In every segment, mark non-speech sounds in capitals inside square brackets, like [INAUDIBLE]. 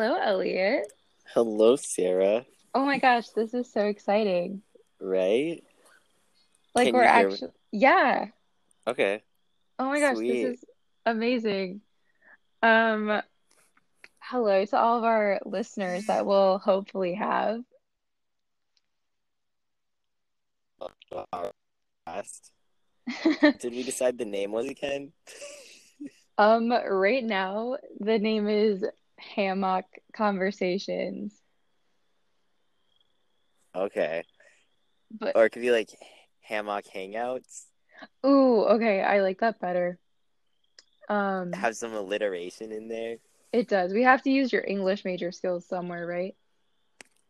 Hello, Elliot. Hello, Sarah. Oh my gosh, this is so exciting. Right? Like Can we're actually yeah. Okay. Oh my gosh, Sweet. this is amazing. Um, hello to all of our listeners that we'll hopefully have. Did we decide the name was again? [LAUGHS] Um, right now the name is Hammock Conversations, Okay. but Or it could be like Hammock Hangouts. ooh, okay, I like that better. Um, Have some alliteration in there. it does. We have to use your English major skills somewhere, right?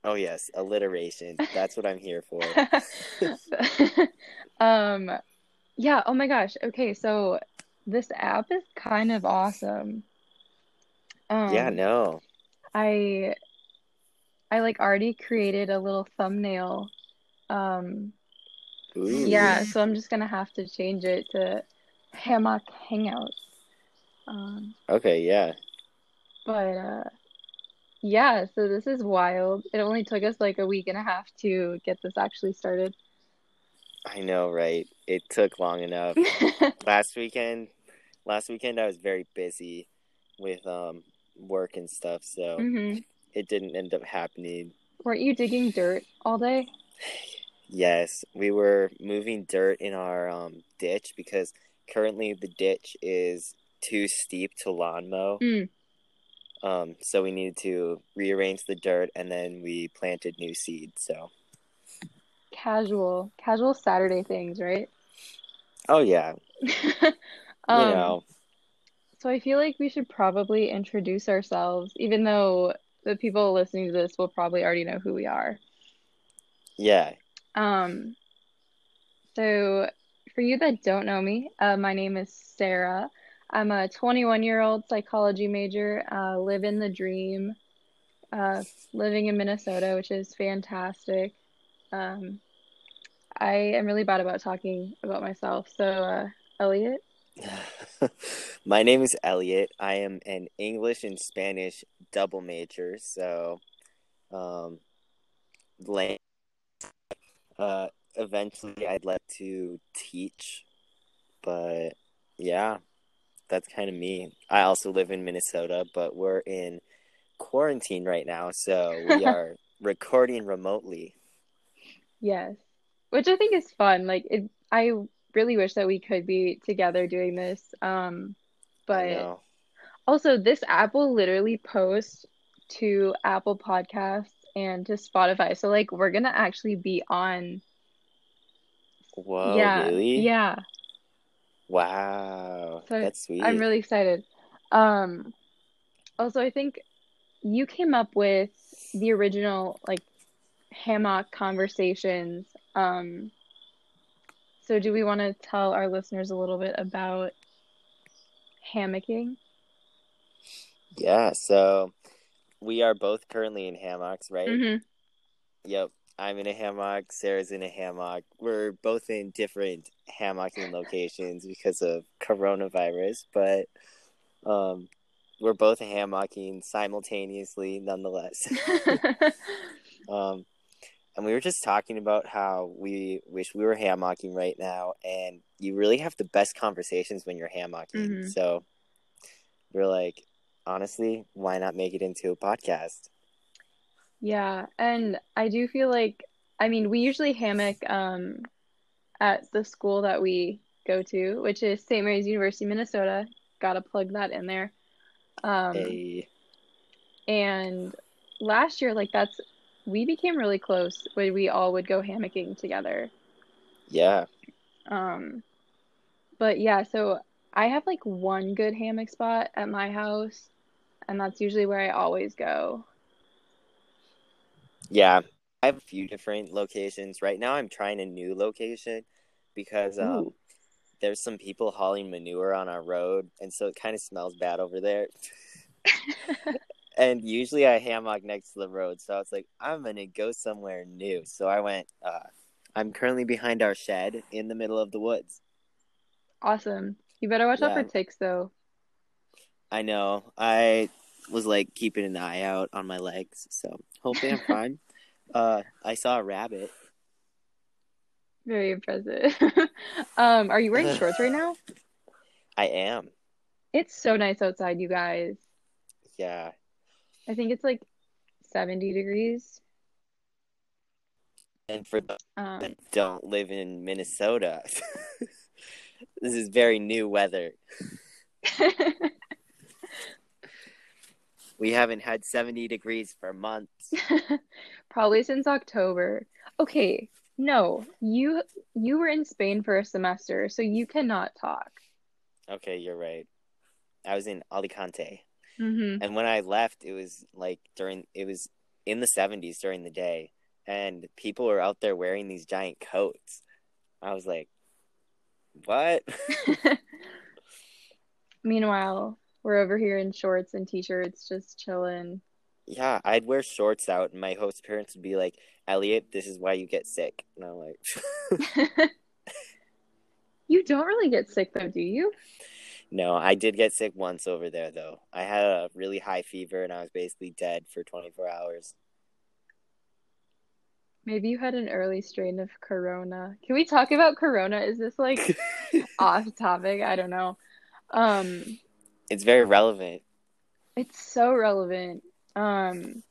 Oh, yes, alliteration. That's what I'm here for. [LAUGHS] Um, yeah, oh my gosh. Okay, so this app is kind of awesome. Yeah, Um, no. I I like already created a little thumbnail. Um, Ooh. yeah, so I'm just gonna have to change it to Hammock Hangouts. Um, Okay, yeah. but uh yeah, so this is wild. It only took us like a week and a half to get this actually started. I know, right? It took long enough. [LAUGHS] Last weekend, last weekend I was very busy with um work and stuff, so hmm it didn't end up happening. Weren't you digging dirt all day? Yes, we were moving dirt in our um, ditch because currently the ditch is too steep to lawn mow. Mm. Um, so we needed to rearrange the dirt and then we planted new seeds. So, Casual, casual Saturday things, right? oh yeah, [LAUGHS] you Um, know, so I feel like we should probably introduce ourselves, even though the people listening to this will probably already know who we are. yeah, Um, so for you that don't know me, uh, my name is Sarah. I'm a 21 year old psychology major, uh, live in the dream, uh, living in Minnesota, which is fantastic. Um, I am really bad about talking about myself. So, uh, Elliot, [LAUGHS] My name is Elliot. I am an English and Spanish double major. So, um, uh, eventually I'd like to teach, but yeah, that's kind of me. I also live in Minnesota, but we're in quarantine right now, so we [LAUGHS] are recording remotely. yes, which I think is fun. Like it, I really wish that we could be together doing this. Um, but also this app will literally post to Apple Podcasts and to Spotify. So like we're gonna actually be on. Whoa, Yeah, really? yeah. Wow, So that's I'm really excited. Um, also I think you came up with the original like hammock conversations. Um, so do we want to tell our listeners a little bit about hammocking? Yeah, so we are both currently in hammocks, right? hmm Yep. I'm in a hammock, Sarah's in a hammock. We're both in different hammocking locations because of coronavirus, but um we're both hammocking simultaneously nonetheless. [LAUGHS] [LAUGHS] um and we were just talking about how we wish we were hammocking right now and you really have the best conversations when you're hammocking. Mhm. So we're like honestly, why not make it into a podcast? Yeah, and I do feel like, I mean, we usually hammock um, at the school that we go to, which is St. Mary's University, Minnesota. Gotta plug that in there. Um, A and last year, like that's, we became really close when we all would go hammocking together. yeah. Um, but yeah, so I have like one good hammock spot at my house, and that's usually where I always go. Yeah, I have a few different locations. Right now, I'm trying a new location because um, Ooh. there's some people hauling manure on our road, and so it kind of smells bad over there. [LAUGHS] and usually, I hammock next to the road, so I was like, I'm gonna go somewhere new. So I went. Uh, I'm currently behind our shed in the middle of the woods. Awesome. You better watch out for ticks though. I know. I was like keeping an eye out on my legs. So hopefully I'm [LAUGHS] fine. uh, I saw a rabbit. Very impressive. [LAUGHS] um, are you wearing [LAUGHS] shorts right now? I am. It's so nice outside, you guys. Yeah. I think it's like 70 degrees. And for those Um, that don't live in Minnesota, [LAUGHS] this is very new weather. [LAUGHS] We haven't had 70 degrees for months. [LAUGHS] probably since October. Okay, no, you you were in Spain for a semester, so you cannot talk. Okay, you're right. I was in Alicante. Mm-hmm. And when I left, it was like during, it was in the 70s during the day. And people were out there wearing these giant coats. I was like, what? [LAUGHS] [LAUGHS] Meanwhile, we're over here in shorts and t-shirts, just chilling. yeah, I'd wear shorts out, and my host parents would be like, Elliot, this is why you get sick. And I'm like, [LAUGHS] You don't really get sick though, do you? No, I did get sick once over there, though. I had a really high fever, and I was basically dead for 24 hours. Maybe you had an early strain of corona. Can we talk about corona? Is this like [LAUGHS] off topic? I don't know. Um, it's very relevant. it's so relevant. Um,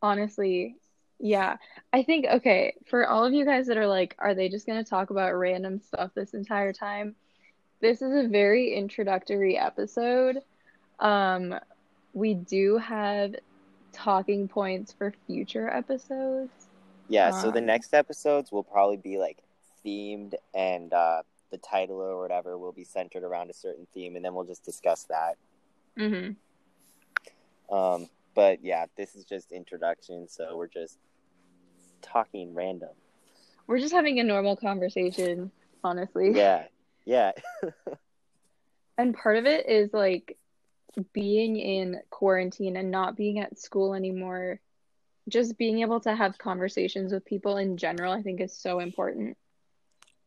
honestly, yeah. I think okay, for all of you guys that are like, are they just gonna talk about random stuff this entire time? This is a very introductory episode. Um, we do have talking points for future episodes. Yeah, so the Um, next episodes will probably be like themed and uh the title or whatever will be centered around a certain theme and then we'll just discuss that. Mm-hmm. Um but yeah, this is just introduction, so we're just talking random. We're just having a normal conversation, honestly. Yeah. Yeah. [LAUGHS] And part of it is like being in quarantine and not being at school anymore. Just being able to have conversations with people in general, I think is so important.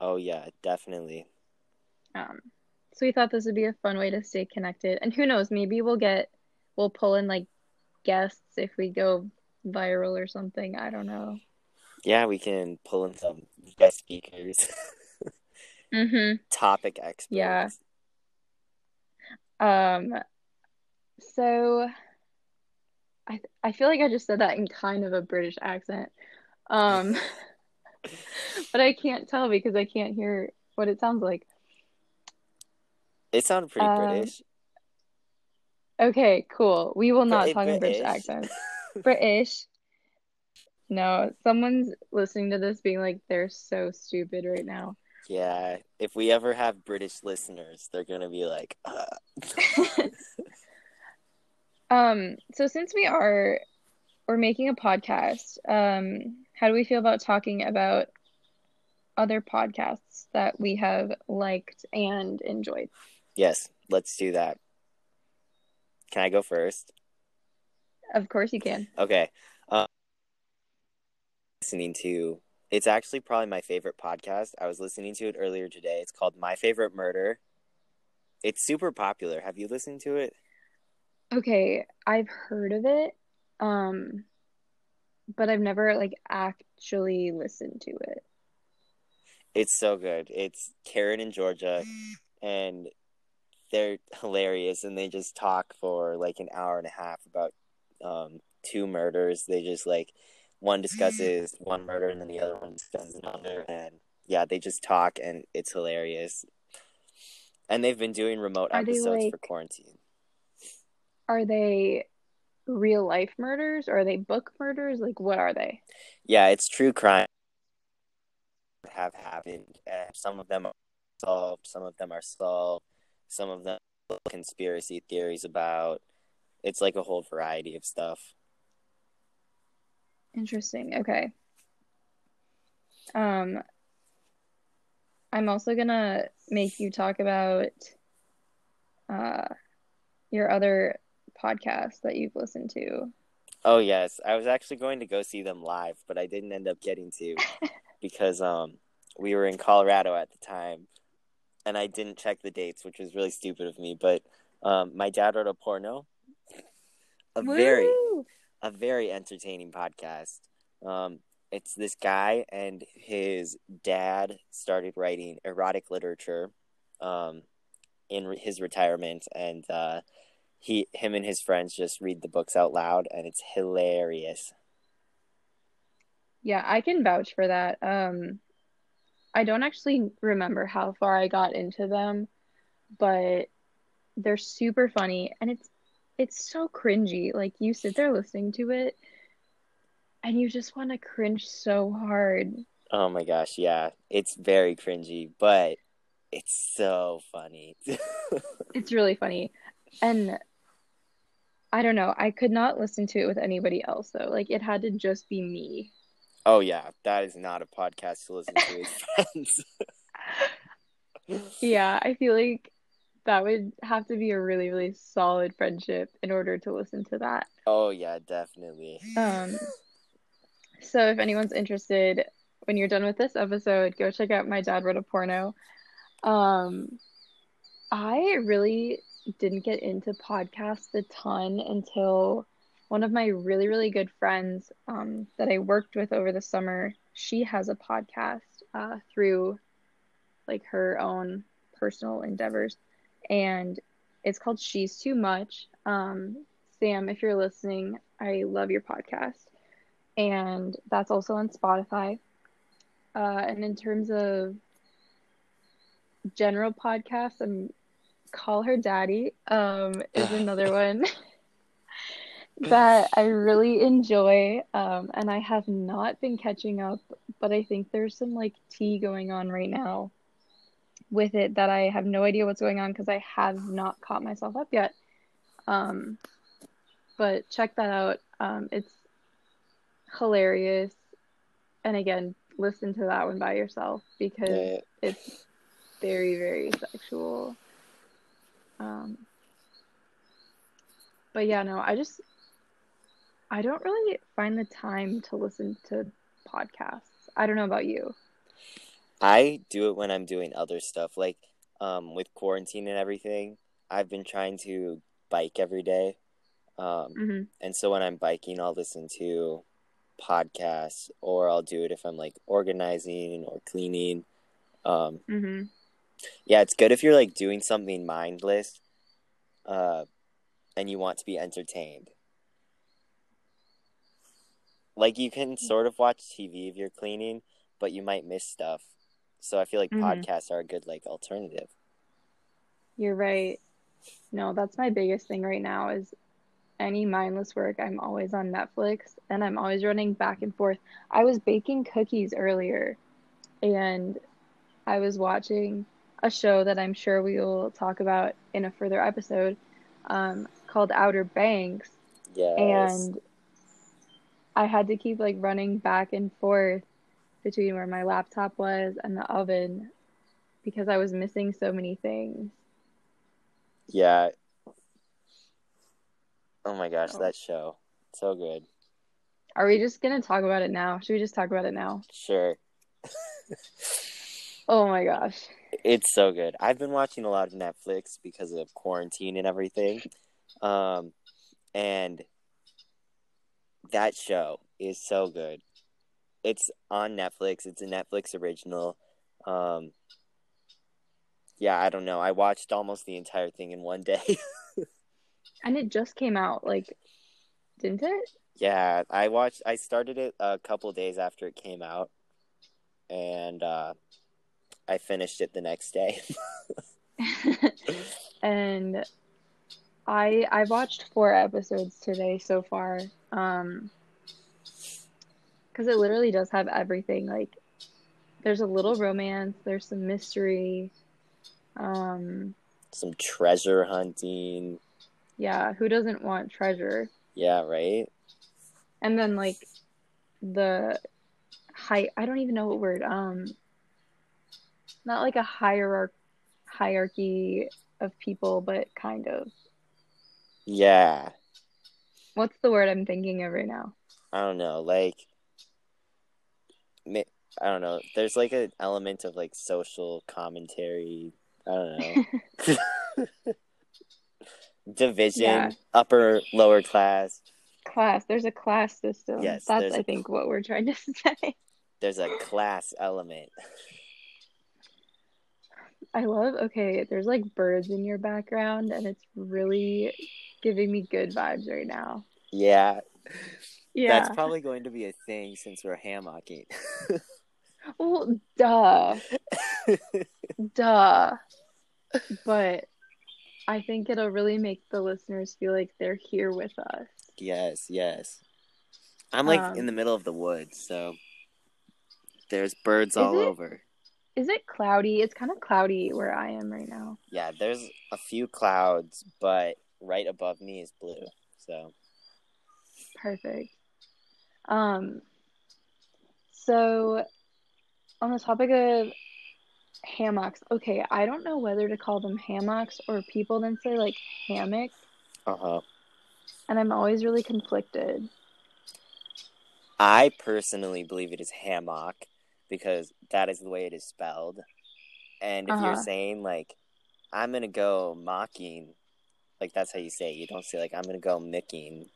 oh yeah, definitely. Um, so we thought this would be a fun way to stay connected. And who knows, maybe we'll get, we'll pull in like guests if we go viral or something. I don't know. Yeah, we can pull in some guest speakers, [LAUGHS] Mm-hmm. topic experts. Yeah. Um, so I I feel like I just said that in kind of a British accent. Um, [LAUGHS] but I can't tell because I can't hear what it sounds like. It sounded pretty Um, British. Okay, cool. We will not talk in British. accents. [LAUGHS] British. No, someone's listening to this being like, they're so stupid right now. Yeah, if we ever have British listeners, they're gonna be like, uh. [LAUGHS] [LAUGHS] Um, so since we are we're making a podcast, um, how do we feel about talking about other podcasts that we have liked and enjoyed? yes, let's do that. Can I go first? Of course you can. Okay. Um, listening to it's actually probably my favorite podcast. I was listening to it earlier today. It's called My Favorite Murder. It's super popular. Have you listened to it? Okay, I've heard of it, um, but I've never like actually listened to it. It's so good. It's Karen and Georgia, and they're hilarious. And they just talk for like an hour and a half about um, two murders. They just like one discusses [LAUGHS] one murder, and then the other one discusses another. And yeah, they just talk, and it's hilarious. And they've been doing remote Are episodes for quarantine. Are they real life murders or are they book murders? Like, what are they? Yeah, it's true crime have happened, and some of them are solved, some of them are solved, some of them conspiracy theories about. It's like a whole variety of stuff. Interesting. Okay. Um, I'm also gonna make you talk about uh your other podcasts that you've listened to. Oh yes, I was actually going to go see them live, but I didn't end up getting to [LAUGHS] because um we were in Colorado at the time, and I didn't check the dates, which was really stupid of me. But Um, my dad wrote a porno. A very Woo! A very entertaining podcast. Um, it's this guy and his dad started writing erotic literature um, in re- his retirement, and uh, he, him, and his friends just read the books out loud, and it's hilarious. Yeah, I can vouch for that. Um, I don't actually remember how far I got into them, but they're super funny and it's it's so cringy. Like you sit there listening to it and you just want to cringe so hard. Oh my gosh, yeah, it's very cringy, but it's so funny. [LAUGHS] It's really funny. And I don't know, I could not listen to it with anybody else though. Like it had to just be me. oh yeah, that is not a podcast to listen to with [LAUGHS] friends. [LAUGHS] Yeah, I feel like that would have to be a really, really solid friendship in order to listen to that. oh yeah, definitely. Um, so if anyone's interested, when you're done with this episode, go check out My Dad Wrote a Porno. Um, I really didn't get into podcasts a ton until one of my really, really good friends um, that I worked with over the summer, she has a podcast uh, through like her own personal endeavors, and it's called She's Too Much. Um, Sam, if you're listening, I love your podcast, and that's also on Spotify. Uh, and in terms of general podcasts, um, Call Her Daddy um, is another [LAUGHS] one that I really enjoy. Um, and I have not been catching up, but I think there's some like tea going on right now with it that I have no idea what's going on because I have not caught myself up yet. Um, but check that out. Um, it's hilarious. And again, listen to that one by yourself because Yeah. it's very, very sexual. Um, but yeah, no, I just I don't really find the time to listen to podcasts. I don't know about you. I do it when I'm doing other stuff, like um, with quarantine and everything. I've been trying to bike every day, um, hmm and so when I'm biking, I'll listen to podcasts, or I'll do it if I'm like organizing or cleaning. Um, hmm yeah, it's good if you're like doing something mindless, uh, and you want to be entertained. Like you can sort of watch TV if you're cleaning, but you might miss stuff. So I feel like Mhm. podcasts are a good like alternative. You're right. No, that's my biggest thing right now is any mindless work. I'm always on Netflix and I'm always running back and forth. I was baking cookies earlier and I was watching a show that I'm sure we will talk about in a further episode um, called Outer Banks. Yes. And I had to keep like running back and forth between where my laptop was and the oven because I was missing so many things. Yeah. Oh my gosh, Oh. that show. So good. Are we just gonna talk about it now? Should we just talk about it now? Sure. [LAUGHS] Oh my gosh. It's so good. I've been watching a lot of Netflix because of quarantine and everything. Um, and that show is so good. It's on Netflix. It's a Netflix original. Um, yeah, I don't know. I watched almost the entire thing in one day. [LAUGHS] And it just came out, like, didn't it? yeah, I watched. I started it a couple days after it came out, and uh, I finished it the next day. [LAUGHS] [LAUGHS] And I I watched four episodes today so far. Um, because it literally does have everything. Like, there's a little romance, there's some mystery. Um, Some treasure hunting. yeah, who doesn't want treasure? Yeah, right. And then like the high I don't even know what word um not like a hierarch hierarchy of people but kind of Yeah. what's the word I'm thinking of right now I don't know, like I don't know. There's like an element of like social commentary. I don't know. [LAUGHS] [LAUGHS] division, Yeah. upper, lower class. Class. There's a class system. Yes, That's I I a- think what we're trying to [LAUGHS] say. There's a class element. I love, okay, there's like birds in your background and it's really giving me good vibes right now. Yeah, Yeah. that's probably going to be a thing since we're hammocking. [LAUGHS] Well, duh. Duh. But I think it'll really make the listeners feel like they're here with us. yes, yes. I'm like Um, in the middle of the woods, so there's birds all it? over. Is it cloudy? It's kind of cloudy where I am right now. Yeah, there's a few clouds, but right above me is blue. So Perfect. Um, so on the topic of hammocks, okay, I don't know whether to call them hammocks or people then say like hammock, uh huh. and I'm always really conflicted. I personally believe it is hammock because that is the way it is spelled. And if you're Uh-huh. saying like I'm gonna go mocking, like that's how you say it. You don't say like I'm gonna go micking.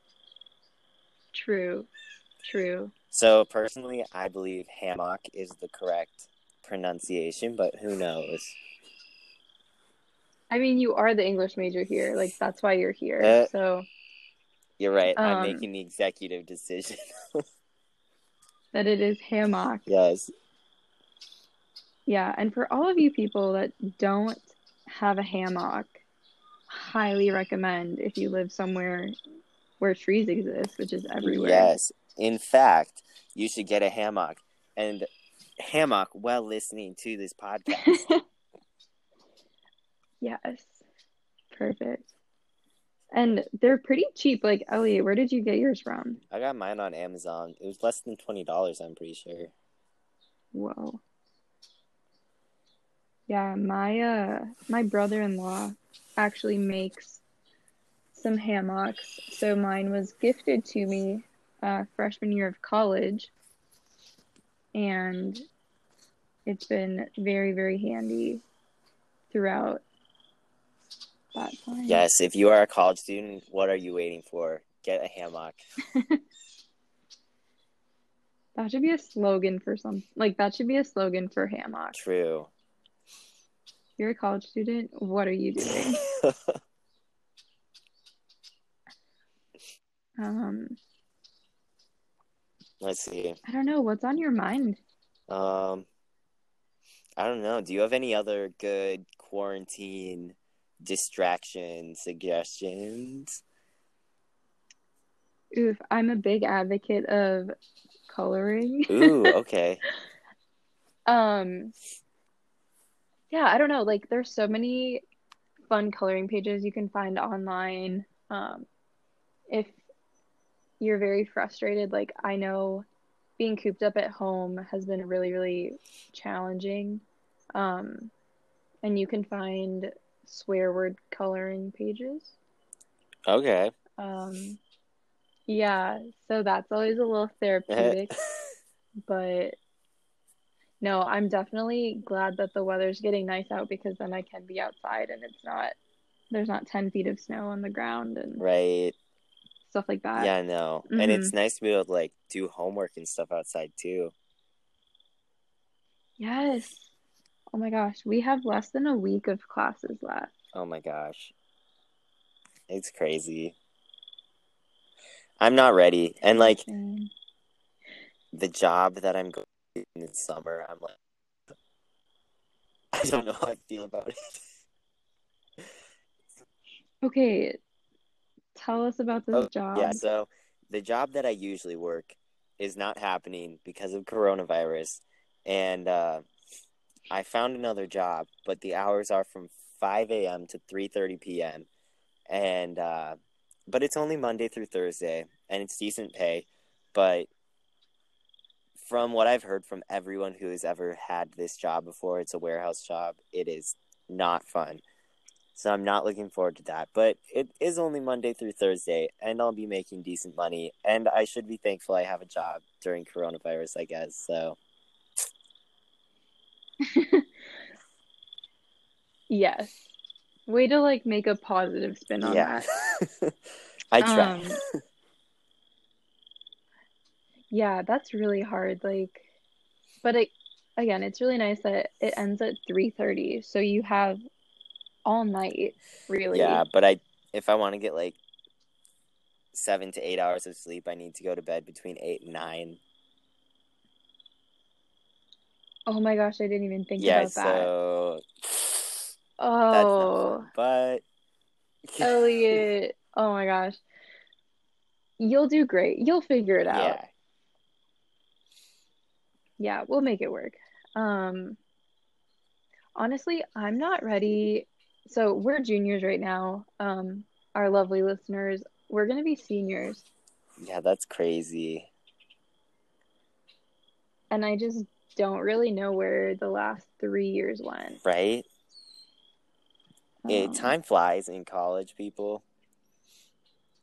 True. True. So personally, I believe hammock is the correct pronunciation, but who knows? I mean, you are the English major here. Like that's why you're here. Uh, So You're right. I'm Um, making the executive decision. [LAUGHS] that it is hammock. yes. Yeah, and for all of you people that don't have a hammock, highly recommend if you live somewhere where trees exist, which is everywhere. Yes. In fact, you should get a hammock and hammock while listening to this podcast. [LAUGHS] Yes. Perfect. And they're pretty cheap. Like, Elliot, where did you get yours from? I got mine on Amazon. It was less than twenty dollars. I'm pretty sure. Whoa. Yeah, my uh my brother-in-law actually makes some hammocks. So mine was gifted to me uh freshman year of college. And it's been very, very handy throughout that time. Yes. If you are a college student, what are you waiting for? Get a hammock. [LAUGHS] That should be a slogan for some like that should be a slogan for hammock. True. You're a college student, what are you doing? [LAUGHS] Um, Let's see. I don't know, what's on your mind? Um, I don't know. Do you have any other good quarantine distraction suggestions? Oof, I'm a big advocate of coloring. Ooh, [LAUGHS] okay. Um, yeah, I don't know. Like, there's so many fun coloring pages you can find online. Um, if you're very frustrated, like, I know being cooped up at home has been really, really challenging. Um, and you can find swear word coloring pages. Okay. Um, yeah, so that's always a little therapeutic. [LAUGHS] But no, I'm definitely glad that the weather's getting nice out because then I can be outside and it's not, there's not 10 feet of snow on the ground and Right. Stuff like that. Yeah, I know. And it's mm-hmm. nice to be able to like do homework and stuff outside too. Yes. Oh my gosh, we have less than a week of classes left. Oh my gosh. It's crazy. I'm not ready. And like the job that I'm going to in the summer, I'm like [LAUGHS] I don't know how I feel about it. Okay, tell us about this Oh, job. Yeah, so the job that I usually work is not happening because of coronavirus. And uh, I found another job, but the hours are from 5 a.m. to 3:30 p.m. And uh, but it's only Monday through Thursday, and it's decent pay. But from what I've heard from everyone who has ever had this job before, it's a warehouse job. It is not fun. So I'm not looking forward to that. But it is only Monday through Thursday, and I'll be making decent money. And I should be thankful I have a job during coronavirus, I guess. So [LAUGHS] Yes. way to like make a positive spin on Yeah. that. [LAUGHS] I try. Um, yeah, that's really hard. Like, but it again, it's really nice that it ends at 3:30, so you have all night, really. Yeah, but I if I want to get like seven to eight hours of sleep, I need to go to bed between eight and nine. Oh my gosh, I didn't even think yeah, about that. so [SIGHS] that's not Oh. But [LAUGHS] Elliot. Oh my gosh. You'll do great. You'll figure it out. yeah, Yeah, we'll make it work. Um, honestly, I'm not ready. So we're juniors right now. Um, our lovely listeners, we're gonna be seniors, yeah, that's crazy. and I just don't really know where the last three years went. Right? It, Um, time flies in college, people.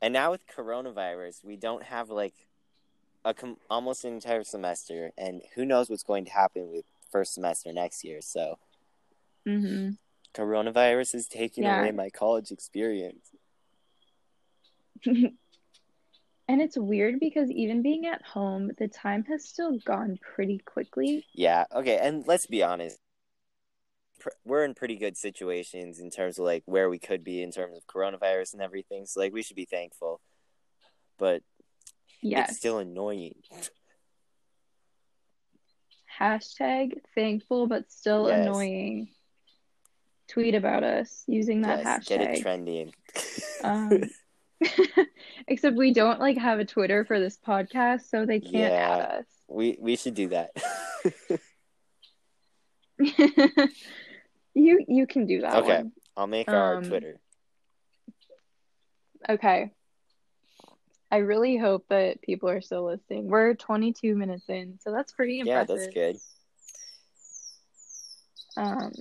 And now with coronavirus, we don't have like a com- almost an entire semester, and who knows what's going to happen with first semester next year. So mhm. Coronavirus is taking Yeah. away my college experience. [LAUGHS] And it's weird because even being at home, the time has still gone pretty quickly. Yeah. Okay. And let's be honest. Pr- We're in pretty good situations in terms of like where we could be in terms of coronavirus and everything. So like we should be thankful. But Yes. it's still annoying. Hashtag thankful but still Yes. annoying. Tweet about us using that yes, get it hashtag. trending. Um, [LAUGHS] [LAUGHS] except we don't like have a Twitter for this podcast, so they can't Yeah. add we we should do that. [LAUGHS] you you can do that Okay. one. I'll make our Um, Twitter. Okay. I really hope that people are still listening. We're 22 minutes in, so that's pretty impressive. Yeah, that's good. Um,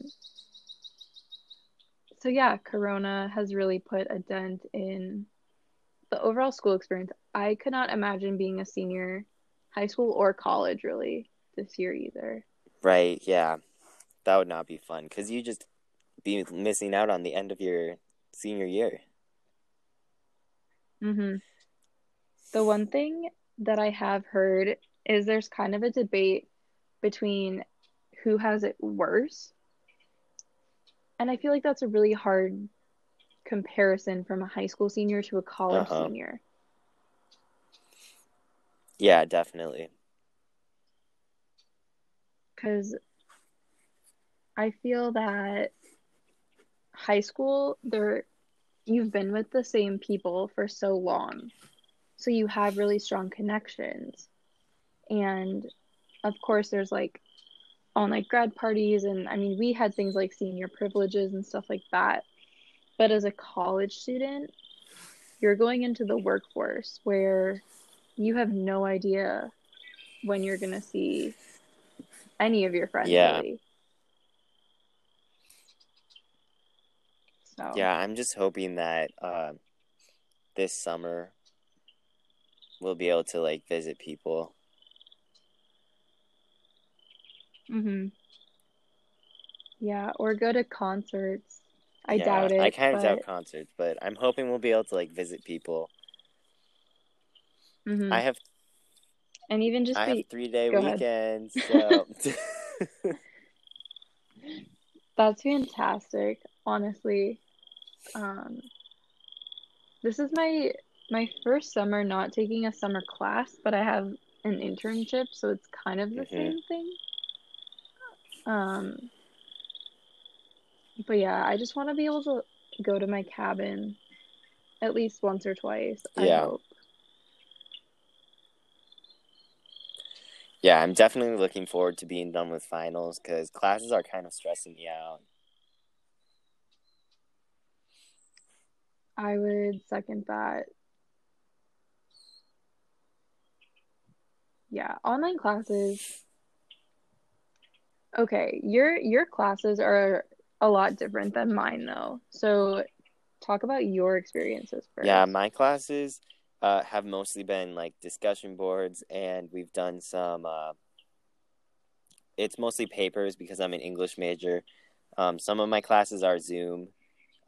so yeah, Corona has really put a dent in the overall school experience. I could not imagine being a senior, high school or college really this year either. Right, yeah. That would not be fun because you just be missing out on the end of your senior year. hmm The one thing that I have heard is there's kind of a debate between who has it worse. And I feel like that's a really hard comparison from a high school senior to a college Uh-huh. senior. Yeah, definitely. Because I feel that high school, there you've been with the same people for so long. So you have really strong connections. And of course there's like on like grad parties and I mean we had things like senior privileges and stuff like that. But as a college student, you're going into the workforce where you have no idea when you're gonna see any of your friends Yeah. really. So Yeah, I'm just hoping that uh, this summer we'll be able to like visit people. Hmm Yeah, or go to concerts. I Yeah, doubt it. I kind of but, doubt concerts, but I'm hoping we'll be able to like visit people. mhm. I have And even just I have three day go weekends, [LAUGHS] so [LAUGHS] that's fantastic, honestly. Um, this is my my first summer not taking a summer class, but I have an internship, so it's kind of the Mhm. same thing. Um, but yeah, I just want to be able to go to my cabin at least once or twice, I Yeah. hope. yeah, I'm definitely looking forward to being done with finals because classes are kind of stressing me out. I would second that. Yeah, online classes. Okay, your your classes are a lot different than mine though. So talk about your experiences first. Yeah, my classes uh, have mostly been like discussion boards, and we've done some. Uh, it's mostly papers because I'm an English major. Um, some of my classes are Zoom.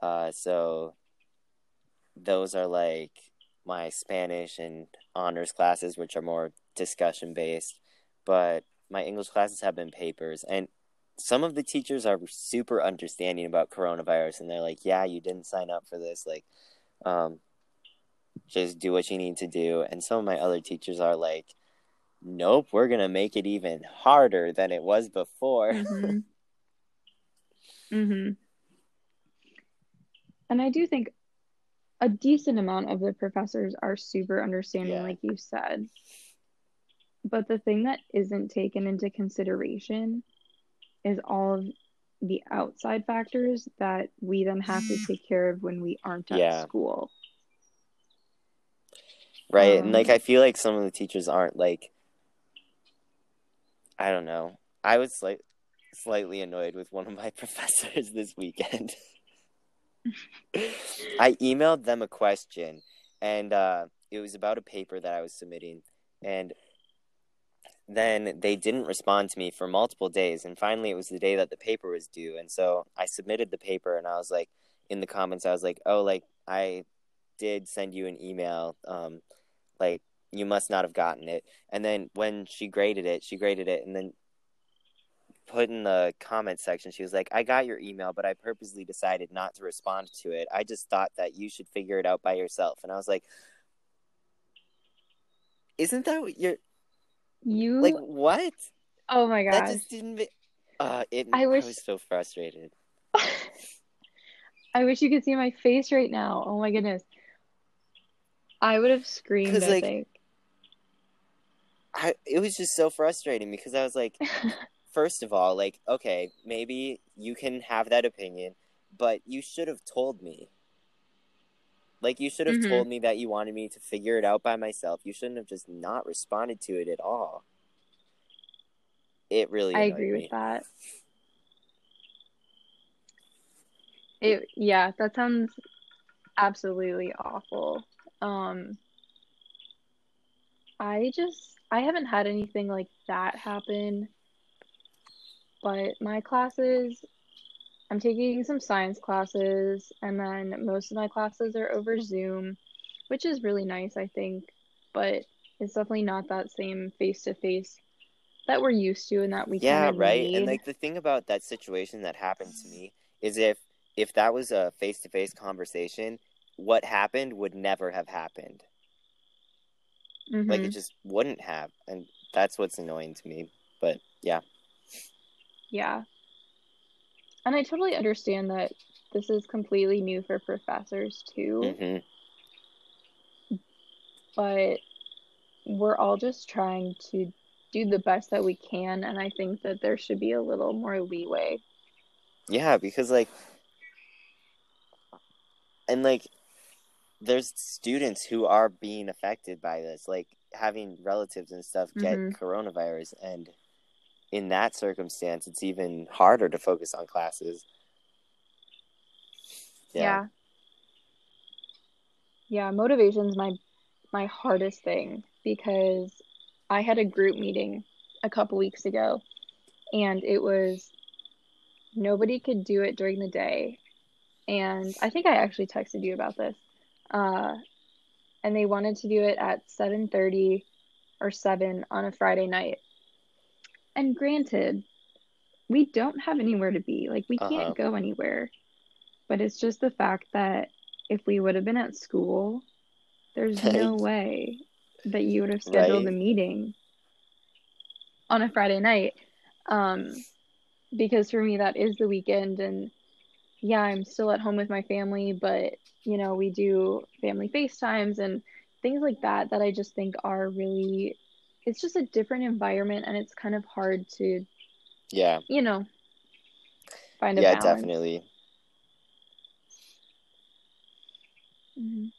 Uh, so those are like my Spanish and honors classes, which are more discussion based. But my English classes have been papers, and some of the teachers are super understanding about coronavirus, and they're like, "Yeah, you didn't sign up for this. Like, um, just do what you need to do." And some of my other teachers are like, "Nope, we're gonna make it even harder than it was before." Mhm. [LAUGHS] Mhm. And I do think a decent amount of the professors are super understanding, Yeah. like you said. But the thing that isn't taken into consideration is all of the outside factors that we then have to take care of when we aren't at Yeah. school. Right. and like Um, I feel like some of the teachers aren't like I don't know. I was like slightly annoyed with one of my [LAUGHS] professors this weekend. [LAUGHS] I emailed them a question and uh it was about a paper that I was submitting and then they didn't respond to me for multiple days and finally it was the day that the paper was due and so I submitted the paper and I was like in the comments I was like, "Oh, like I did send you an email um like you must not have gotten it. And then when she graded it, she graded it and then put in the comment section, she was like, I got your email, but I purposely decided not to respond to it. I just thought that you should figure it out by yourself. And I was like, Isn't that what you're you, like? What? oh my That gosh. just didn't. Be... Uh, it. I I, was so frustrated. [LAUGHS] I wish you could see my face right now. Oh my goodness. I would have screamed, I like, think. I. It was just so frustrating because I was like, [LAUGHS] first of all, like, okay, maybe you can have that opinion, but you should have told me. Like, you should have Mhm. told me that you wanted me to figure it out by myself. You shouldn't have just not responded to it at all. It really I agree me. with that. It yeah, that sounds absolutely awful. Um I just I haven't had anything like that happen, but my classes I'm taking some science classes and then most of my classes are over Zoom, which is really nice, I think, but it's definitely not that same face to face that we're used to and that we Yeah, right. need. And like the thing about that situation that happened to me is if if that was a face to face conversation, what happened would never have happened. Like Mhm. it just wouldn't have, and that's what's annoying to me. But yeah, Yeah. And I totally understand that this is completely new for professors too, hmm but we're all just trying to do the best that we can, and I think that there should be a little more leeway. yeah, because like, and like, there's students who are being affected by this, like having relatives and stuff get Mhm. coronavirus, and in that circumstance, it's even harder to focus on classes. Yeah. Yeah, motivation's my my hardest thing because I had a group meeting a couple weeks ago and it was nobody could do it during the day. And I think I actually texted you about this. Uh, and they wanted to do it at 7:30 or 7 on a Friday night. And granted, we don't have anywhere to be. Like we Uh-huh. can't go anywhere. But it's just the fact that if we would have been at school, there's no [LAUGHS] way that you would have scheduled Right. a meeting on a Friday night. Um, because for me, that is the weekend. And yeah, I'm still at home with my family, but you know, we do family FaceTimes and things like that that I just think are really, it's just a different environment and it's kind of hard to, Yeah, you know, find a yeah, balance. definitely. Mhm.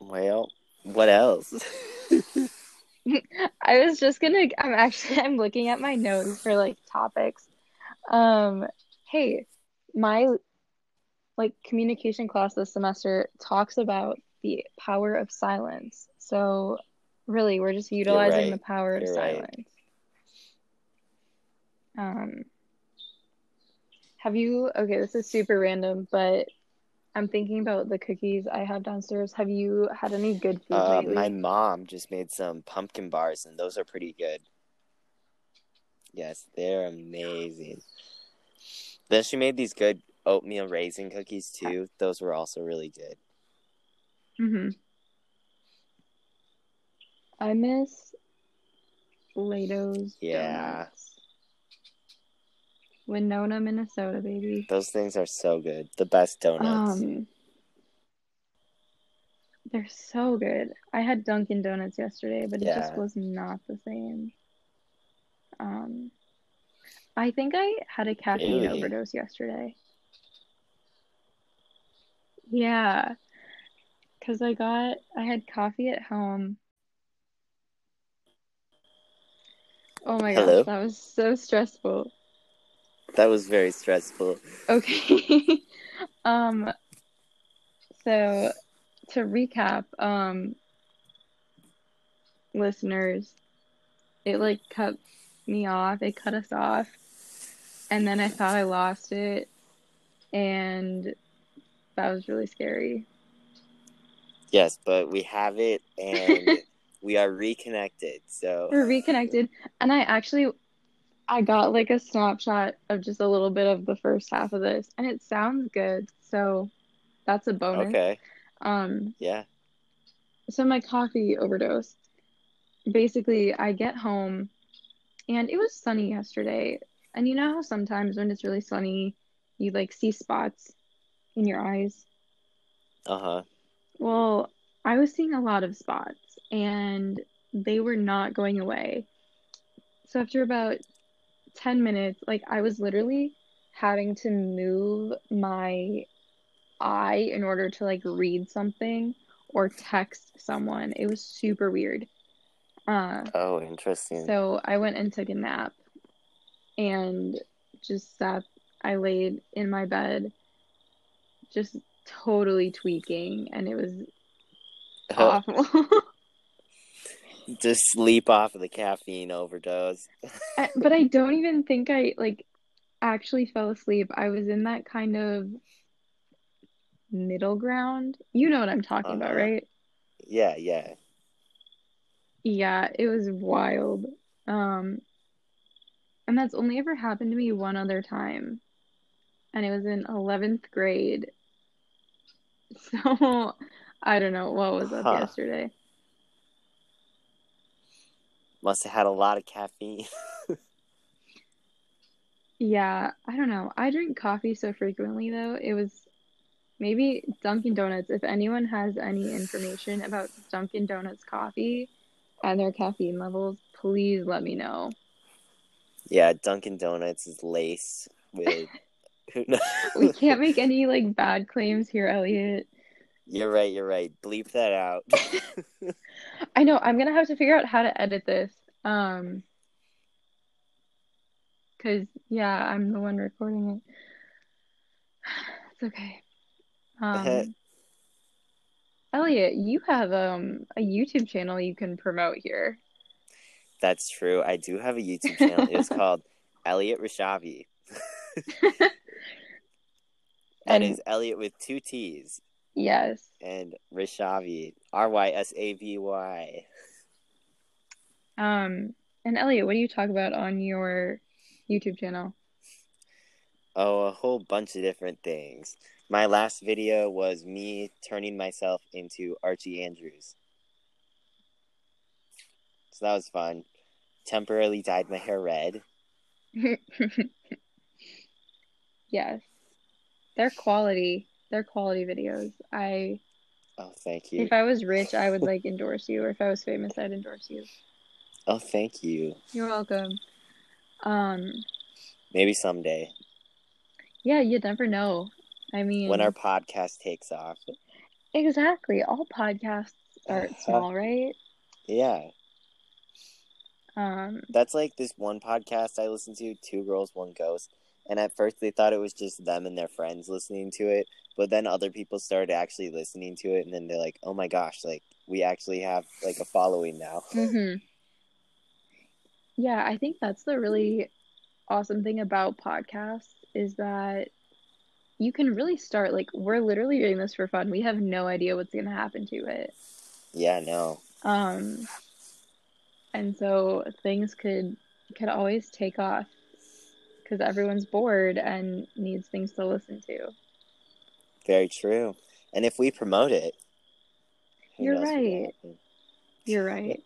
Well, what else? [LAUGHS] I was just gonna, I'm actually, I'm looking at my notes for like topics. Um, hey, my like communication class this semester talks about the power of silence. So Really, we're just utilizing right. the power of You're right. silence. Um, have you, okay, this is super random, but I'm thinking about the cookies I have downstairs. Have you had any good food Uh, lately? my mom just made some pumpkin bars, and those are pretty good. Yes, they're amazing. Then she made these good oatmeal raisin cookies too. Those were also really good. Mm-hmm. I miss Lado's Yeah. donuts. Winona, Minnesota, baby. Those things are so good. The best donuts. Um, they're so good. I had Dunkin' Donuts yesterday, but it just was not the same. Um, I think I had a caffeine Really? overdose yesterday. Yeah, because I got I had coffee at home. Oh my Hello? gosh, that was so stressful. That was very stressful. Okay. [LAUGHS] Um, so to recap, um, listeners, it like cut me off. It cut us off. And then I thought I lost it. And that was really scary. Yes, but we have it and [LAUGHS] we are reconnected. So We're reconnected. And I actually I got like a snapshot of just a little bit of the first half of this and it sounds good. So that's a bonus. okay. Um Yeah. so my coffee overdose. Basically, I get home and it was sunny yesterday. And you know how sometimes when it's really sunny, you like see spots in your eyes? Uh-huh. Well, I was seeing a lot of spots and they were not going away. So after about 10 minutes, like I was literally having to move my eye in order to like read something or text someone. It was super weird. Uh, Oh, interesting. so I went and took a nap and just sat, I laid in my bed, just totally tweaking, and it was awful. [LAUGHS] Just sleep off of the caffeine overdose. I- but I [LAUGHS] don't even think I like actually fell asleep. I was in that kind of middle ground. You know what I'm talking about, Uh-huh. right? Yeah, yeah. Yeah, it was wild. Um, and that's only ever happened to me one other time, and it was in 11th grade. [LAUGHS] So I don't know what was up Huh. yesterday. Must have had a lot of caffeine. [LAUGHS] Yeah, I don't know. I drink coffee so frequently though. It was maybe Dunkin' Donuts. If anyone has any information about Dunkin' Donuts coffee and their caffeine levels, please let me know. Yeah, Dunkin' Donuts is laced with [LAUGHS] who knows? We can't make [LAUGHS] any like bad claims here, Elliott. You're right, you're right. Bleep that out. [LAUGHS] I know I'm gonna have to figure out how to edit this. Um, cause yeah, I'm the one recording it. [SIGHS] It's okay. Um, Elliott, you have um a YouTube channel you can promote here. That's true. I do have a YouTube channel. It's [LAUGHS] called Elliott Rysavy. [LAUGHS] That And- is Elliott with two T's Yes. and Rysavy. R Y S A V Y. Um, and Elliott, what do you talk about on your YouTube channel? Oh, a whole bunch of different things. My last video was me turning myself into Archie Andrews. So that was fun. Temporarily dyed my hair red. [LAUGHS] Yes. They're quality. They're quality videos. I Oh, thank you. if I was rich, I would like endorse you, or if I was famous, I'd endorse you. Oh, thank you. You're welcome. Um, Maybe someday yeah, you never know. I mean, when our podcast takes off. exactly. All podcasts start [LAUGHS] small, right? Yeah. Um, That's like this one podcast I listen to, Two Girls, One Ghost, and at first they thought it was just them and their friends listening to it, but then other people started actually listening to it, and then they're like, "Oh my gosh, like we actually have like a following now." [LAUGHS] hmm Yeah, I think that's the really awesome thing about podcasts is that you can really start like we're literally doing this for fun. We have no idea what's going to happen to it. Yeah, no. Um, and so things could could always take off because everyone's bored and needs things to listen to. Very true. And if we promote it, You're knows what will right. You're right.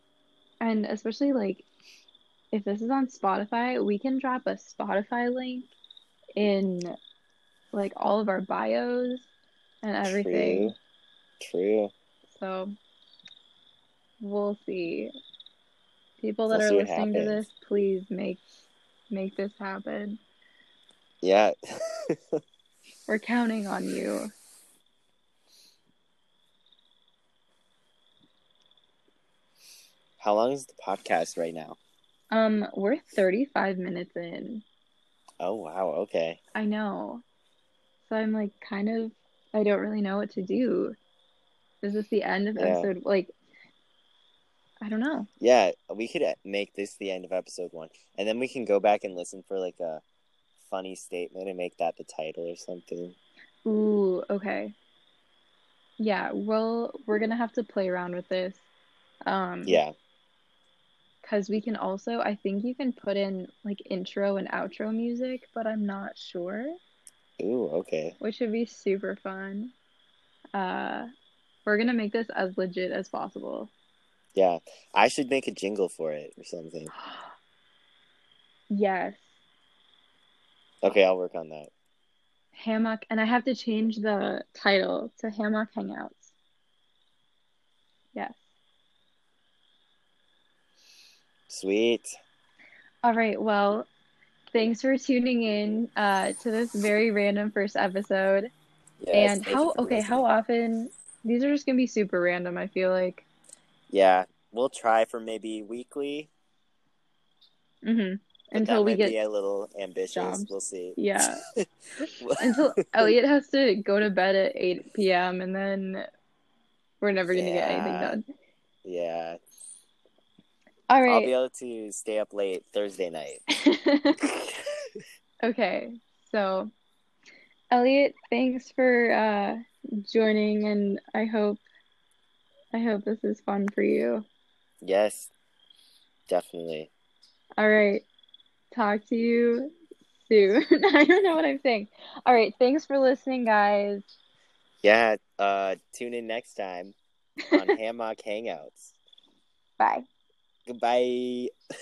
And especially like if this is on Spotify, we can drop a Spotify link in like all of our bios and everything. True. True. So we'll see. People that We'll are listening to this, please make make this happen. Yeah. [LAUGHS] We're counting on you. How long is the podcast right now? Um, we're 35 minutes in. Oh wow, okay. I know. So I'm like kind of I don't really know what to do. Is this the end of Yeah. episode like I don't know. Yeah, we could uh, make this the end of episode one, and then we can go back and listen for like a funny statement and make that the title or something. Ooh, okay. Yeah, well, we're gonna have to play around with this. Um, Yeah. because we can also, I think you can put in like intro and outro music, but I'm not sure, Ooh, okay. which would be super fun. Uh, we're gonna make this as legit as possible. Yeah, I should make a jingle for it or something. Yes, Okay, I'll work on that. Hammock, and I have to change the title to Hammock Hangouts. Yes. Sweet. All right, well, thanks for tuning in uh, to this very random first episode. Yes, And how, okay, how often? These are just gonna be super random, I feel like. Yeah, we'll try for maybe weekly. hmm Until we get, be a little ambitious. jobs. We'll see. yeah, [LAUGHS] until [LAUGHS] Elliott has to go to bed at 8 p.m. and then we're never gonna get anything done. yeah, All right. I'll be able to stay up late Thursday night. [LAUGHS] Okay, so Elliott, thanks for uh, joining, and I hope I hope this is fun for you. yes, definitely. All right, talk to you soon. [LAUGHS] I don't know what I'm saying. All right, thanks for listening, guys. Yeah, uh, tune in next time on [LAUGHS] Hammock Hangouts. Bye. Goodbye. [LAUGHS]